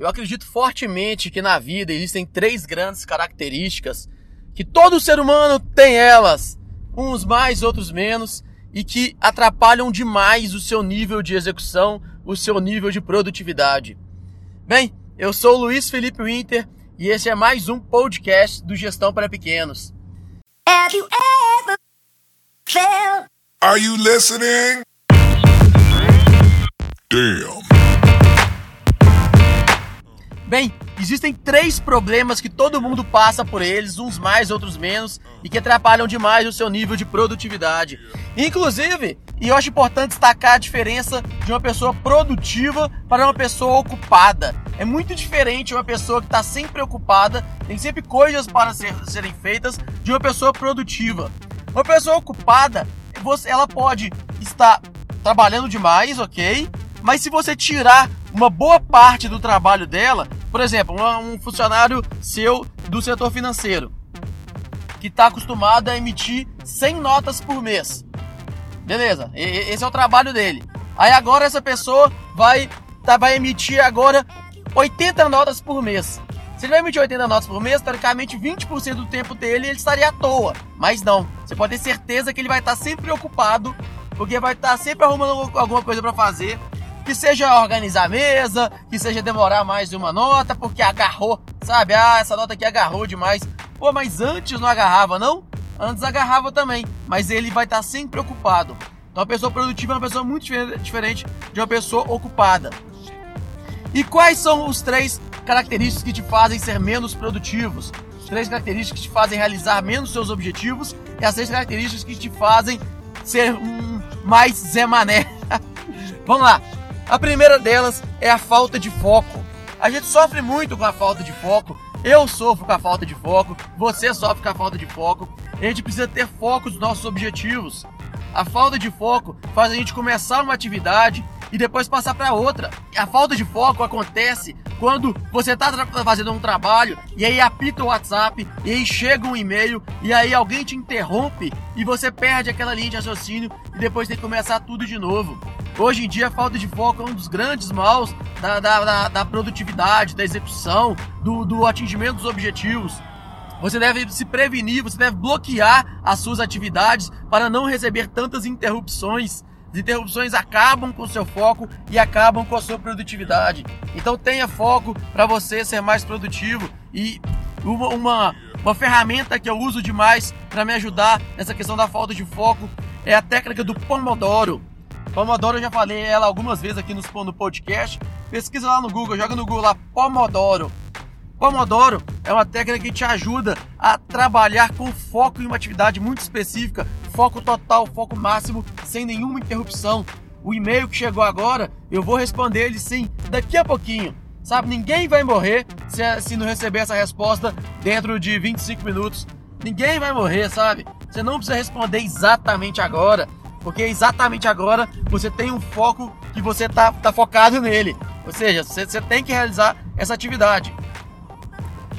Eu acredito fortemente que na vida existem três grandes características que todo ser humano tem elas, uns mais, outros menos, e que atrapalham demais o seu nível de execução, o seu nível de produtividade. Bem, eu sou o Luiz Felipe Winter e esse é mais um podcast do Gestão para Pequenos. Have you ever felt... Are you listening? Damn. Bem, existem três problemas que todo mundo passa por eles, uns mais, outros menos, e que atrapalham demais o seu nível de produtividade. Inclusive, e eu acho importante destacar a diferença de uma pessoa produtiva para uma pessoa ocupada. É muito diferente uma pessoa que está sempre ocupada, tem sempre coisas para ser, serem feitas, de uma pessoa produtiva. Uma pessoa ocupada, você, ela pode estar trabalhando demais, ok? Mas se você tirar uma boa parte do trabalho dela, por exemplo, um, funcionário seu do setor financeiro que está acostumado a emitir 100 notas por mês. Beleza, esse é o trabalho dele. Aí agora essa pessoa vai, tá, vai emitir agora 80 notas por mês. Se ele vai emitir 80 notas por mês, teoricamente 20% do tempo dele ele estaria à toa. Mas não, você pode ter certeza que ele vai estar sempre ocupado, porque vai estar sempre arrumando alguma coisa para fazer que seja organizar a mesa, que seja demorar mais de uma nota, porque agarrou, sabe? Ah, essa nota aqui agarrou demais. Pô, mas antes não agarrava, não? Antes agarrava também, mas ele vai estar sempre ocupado. Então, uma pessoa produtiva é uma pessoa muito diferente de uma pessoa ocupada. E quais são os três características que te fazem ser menos produtivos? Três características que te fazem realizar menos seus objetivos e as três características que te fazem ser um mais Zé Mané. Vamos lá. A primeira delas é a falta de foco. A gente sofre muito com a falta de foco. Eu sofro com a falta de foco, você sofre com a falta de foco. A gente precisa ter foco nos nossos objetivos. A falta de foco faz a gente começar uma atividade e depois passar para outra. A falta de foco acontece quando você está fazendo um trabalho e aí apita o WhatsApp e aí chega um e-mail e aí alguém te interrompe e você perde aquela linha de raciocínio e depois tem que começar tudo de novo. Hoje em dia, a falta de foco é um dos grandes maus da, da, da, da produtividade, da execução, do, do atingimento dos objetivos. Você deve se prevenir, você deve bloquear as suas atividades para não receber tantas interrupções. As interrupções acabam com o seu foco e acabam com a sua produtividade. Então tenha foco para você ser mais produtivo. E uma, uma, uma ferramenta que eu uso demais para me ajudar nessa questão da falta de foco é a técnica do Pomodoro. Pomodoro eu já falei ela algumas vezes aqui no, no podcast. Pesquisa lá no Google, joga no Google lá Pomodoro. Pomodoro é uma técnica que te ajuda a trabalhar com foco em uma atividade muito específica, foco total, foco máximo, sem nenhuma interrupção. O e-mail que chegou agora, eu vou responder ele sim daqui a pouquinho. Sabe, ninguém vai morrer se, se não receber essa resposta dentro de 25 minutos. Ninguém vai morrer, sabe? Você não precisa responder exatamente agora. Porque exatamente agora você tem um foco que você está tá focado nele. Ou seja, você, você tem que realizar essa atividade.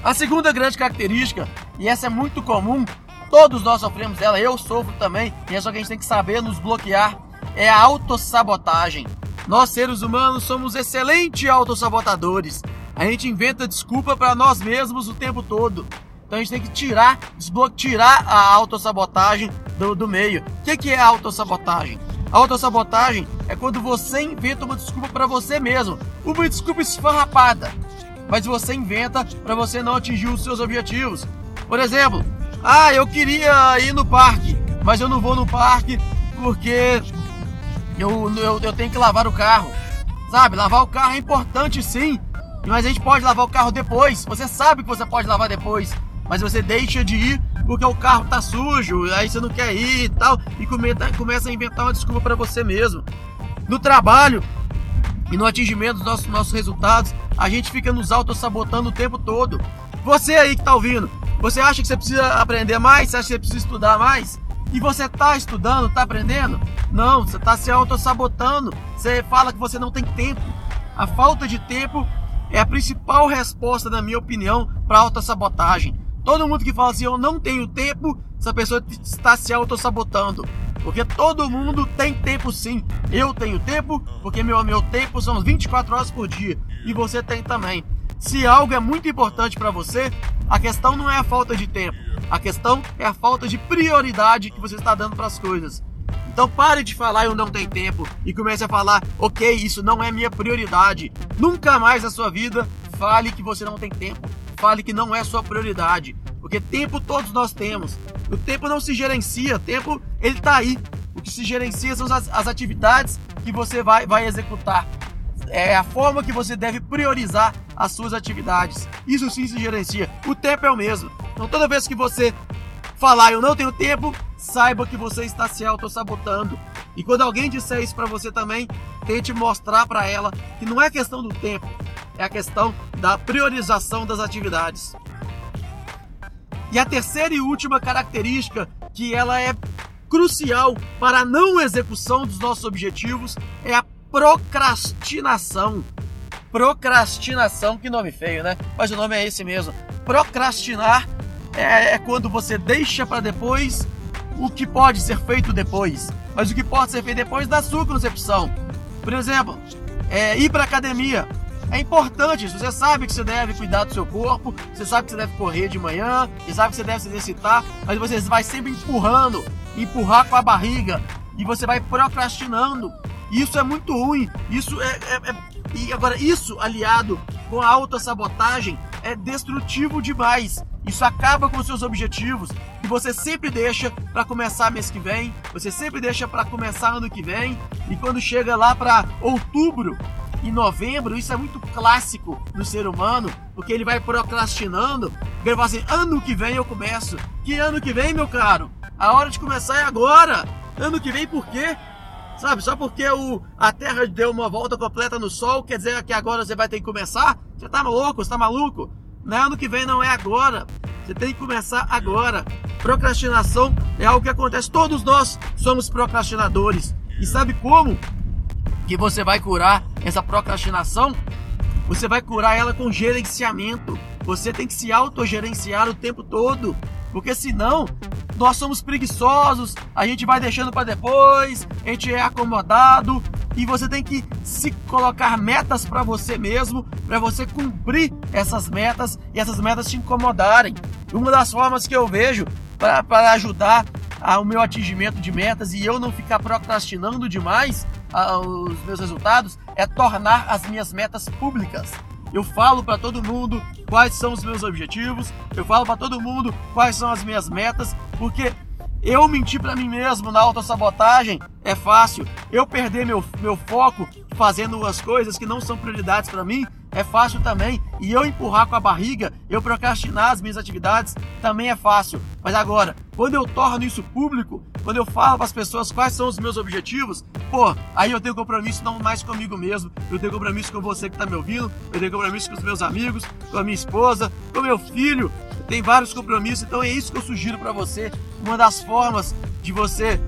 A segunda grande característica, e essa é muito comum, todos nós sofremos dela, eu sofro também, e é só que a gente tem que saber nos bloquear, é a autossabotagem. Nós seres humanos somos excelentes autossabotadores. A gente inventa desculpa para nós mesmos o tempo todo. Então a gente tem que tirar, tirar a autossabotagem do, do meio. O que, que é autossabotagem? A autossabotagem é quando você inventa uma desculpa para você mesmo. Uma desculpa esfarrapada. Mas você inventa para você não atingir os seus objetivos. Por exemplo, ah, eu queria ir no parque, mas eu não vou no parque porque eu, eu, eu tenho que lavar o carro. Sabe, lavar o carro é importante sim, mas a gente pode lavar o carro depois. Você sabe que você pode lavar depois mas você deixa de ir porque o carro tá sujo, aí você não quer ir e tal, e começa a inventar uma desculpa para você mesmo. No trabalho e no atingimento dos nossos, nossos resultados, a gente fica nos auto-sabotando o tempo todo. Você aí que tá ouvindo, você acha que você precisa aprender mais? Você acha que você precisa estudar mais? E você tá estudando, tá aprendendo? Não, você tá se auto-sabotando. Você fala que você não tem tempo. A falta de tempo é a principal resposta, na minha opinião, para auto-sabotagem. Todo mundo que fala assim, eu não tenho tempo, essa pessoa está se auto-sabotando. Porque todo mundo tem tempo sim. Eu tenho tempo, porque meu, meu tempo são 24 horas por dia. E você tem também. Se algo é muito importante para você, a questão não é a falta de tempo. A questão é a falta de prioridade que você está dando para as coisas. Então pare de falar eu não tenho tempo e comece a falar, ok, isso não é minha prioridade. Nunca mais na sua vida fale que você não tem tempo. Fale que não é sua prioridade. Porque tempo todos nós temos. O tempo não se gerencia, o tempo ele está aí. O que se gerencia são as, as atividades que você vai, vai executar. É a forma que você deve priorizar as suas atividades. Isso sim se gerencia. O tempo é o mesmo. Então toda vez que você falar eu não tenho tempo, saiba que você está se auto-sabotando. E quando alguém disser isso para você também, tente mostrar para ela que não é questão do tempo, é a questão da priorização das atividades. E a terceira e última característica que ela é crucial para a não execução dos nossos objetivos é a procrastinação. Procrastinação, que nome feio, né? Mas o nome é esse mesmo. Procrastinar é, é quando você deixa para depois o que pode ser feito depois. Mas o que pode ser feito depois da sua concepção. Por exemplo, é, ir para academia. É importante, você sabe que você deve cuidar do seu corpo, você sabe que você deve correr de manhã, você sabe que você deve se exercitar, mas você vai sempre empurrando, empurrar com a barriga, e você vai procrastinando. Isso é muito ruim. Isso é, é, é e agora isso aliado com a autossabotagem é destrutivo demais. Isso acaba com seus objetivos e você sempre deixa para começar mês que vem, você sempre deixa para começar ano que vem e quando chega lá para outubro, em novembro, isso é muito clássico do ser humano, porque ele vai procrastinando, ele fala assim, ano que vem eu começo. Que ano que vem, meu caro? A hora de começar é agora. Ano que vem por quê? Sabe, só porque o, a Terra deu uma volta completa no Sol, quer dizer que agora você vai ter que começar? Você tá louco, você tá maluco? Não, ano que vem não é agora. Você tem que começar agora. Procrastinação é algo que acontece. Todos nós somos procrastinadores. E sabe como? Que você vai curar essa procrastinação, você vai curar ela com gerenciamento. Você tem que se autogerenciar o tempo todo, porque senão nós somos preguiçosos, a gente vai deixando para depois, a gente é acomodado e você tem que se colocar metas para você mesmo, para você cumprir essas metas e essas metas te incomodarem. Uma das formas que eu vejo para ajudar ao meu atingimento de metas e eu não ficar procrastinando demais os meus resultados é tornar as minhas metas públicas. Eu falo para todo mundo quais são os meus objetivos, eu falo para todo mundo quais são as minhas metas, porque eu mentir para mim mesmo na autossabotagem é fácil. Eu perder meu, meu foco fazendo as coisas que não são prioridades para mim é fácil também. E eu empurrar com a barriga, eu procrastinar as minhas atividades também é fácil. Mas agora, quando eu torno isso público, quando eu falo para as pessoas quais são os meus objetivos, pô, aí eu tenho compromisso não mais comigo mesmo, eu tenho compromisso com você que está me ouvindo, eu tenho compromisso com os meus amigos, com a minha esposa, com meu filho. Tem vários compromissos, então é isso que eu sugiro para você. Uma das formas de você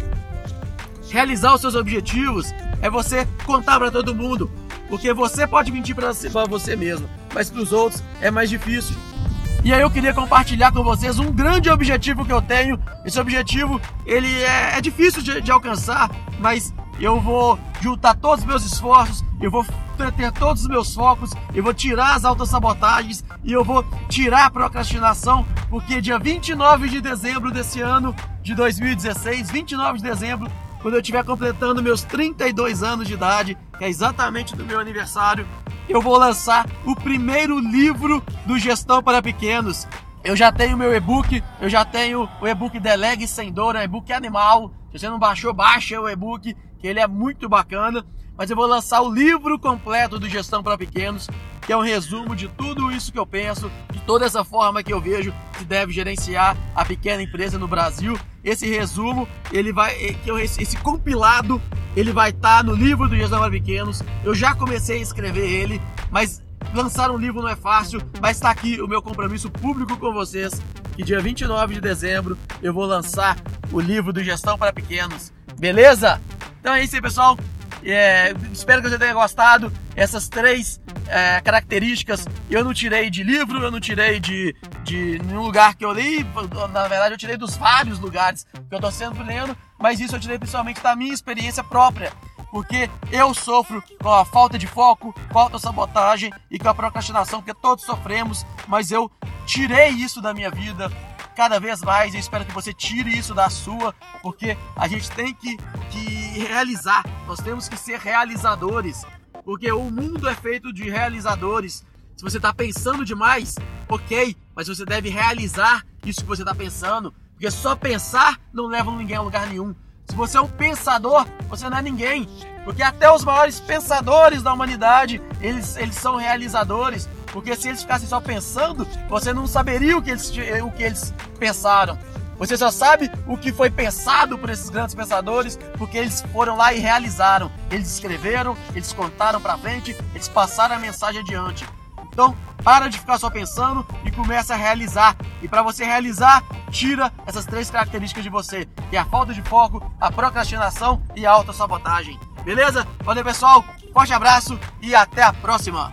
realizar os seus objetivos é você contar para todo mundo porque você pode mentir para você mesmo, mas para os outros é mais difícil. E aí eu queria compartilhar com vocês um grande objetivo que eu tenho. Esse objetivo ele é, é difícil de, de alcançar, mas eu vou juntar todos os meus esforços, eu vou ter todos os meus focos, eu vou tirar as autossabotagens e eu vou tirar a procrastinação, porque dia 29 de dezembro desse ano de 2016, 29 de dezembro, quando eu estiver completando meus 32 anos de idade, que é exatamente do meu aniversário, eu vou lançar o primeiro livro do Gestão para Pequenos. Eu já tenho meu e-book, eu já tenho o e-book Delegue Sem Dor, é um e-book animal. Se você não baixou, baixa o e-book, que ele é muito bacana. Mas eu vou lançar o livro completo do Gestão para Pequenos, que é um resumo de tudo isso que eu penso, de toda essa forma que eu vejo que deve gerenciar a pequena empresa no Brasil. Esse resumo, ele vai, eh, esse compilado, ele vai estar tá no livro do Gestão para Pequenos. Eu já comecei a escrever ele, mas lançar um livro não é fácil, mas está aqui o meu compromisso público com vocês, que dia 29 de dezembro eu vou lançar o livro do Gestão para Pequenos. Beleza? Então é isso aí, pessoal. É, espero que você tenha gostado. essas três é, características eu não tirei de livro, eu não tirei de, de nenhum lugar que eu li. Na verdade, eu tirei dos vários lugares que eu estou sempre lendo, mas isso eu tirei principalmente da minha experiência própria. Porque eu sofro com a falta de foco, com a autossabotagem e com a procrastinação, porque todos sofremos, mas eu tirei isso da minha vida, cada vez mais. Eu espero que você tire isso da sua, porque a gente tem que, que realizar. Nós temos que ser realizadores, porque o mundo é feito de realizadores. Se você está pensando demais, ok, mas você deve realizar isso que você está pensando, porque só pensar não leva ninguém a lugar nenhum. Se você é um pensador, você não é ninguém. Porque até os maiores pensadores da humanidade, eles, eles são realizadores. Porque se eles ficassem só pensando, você não saberia o que eles, o que eles pensaram. Você só sabe o que foi pensado por esses grandes pensadores porque eles foram lá e realizaram. Eles escreveram, eles contaram para frente, eles passaram a mensagem adiante. Então, para de ficar só pensando e começa a realizar. E para você realizar, tira essas três características de você, que é a falta de foco, a procrastinação e a autossabotagem. Beleza? Valeu, pessoal. Forte abraço e até a próxima.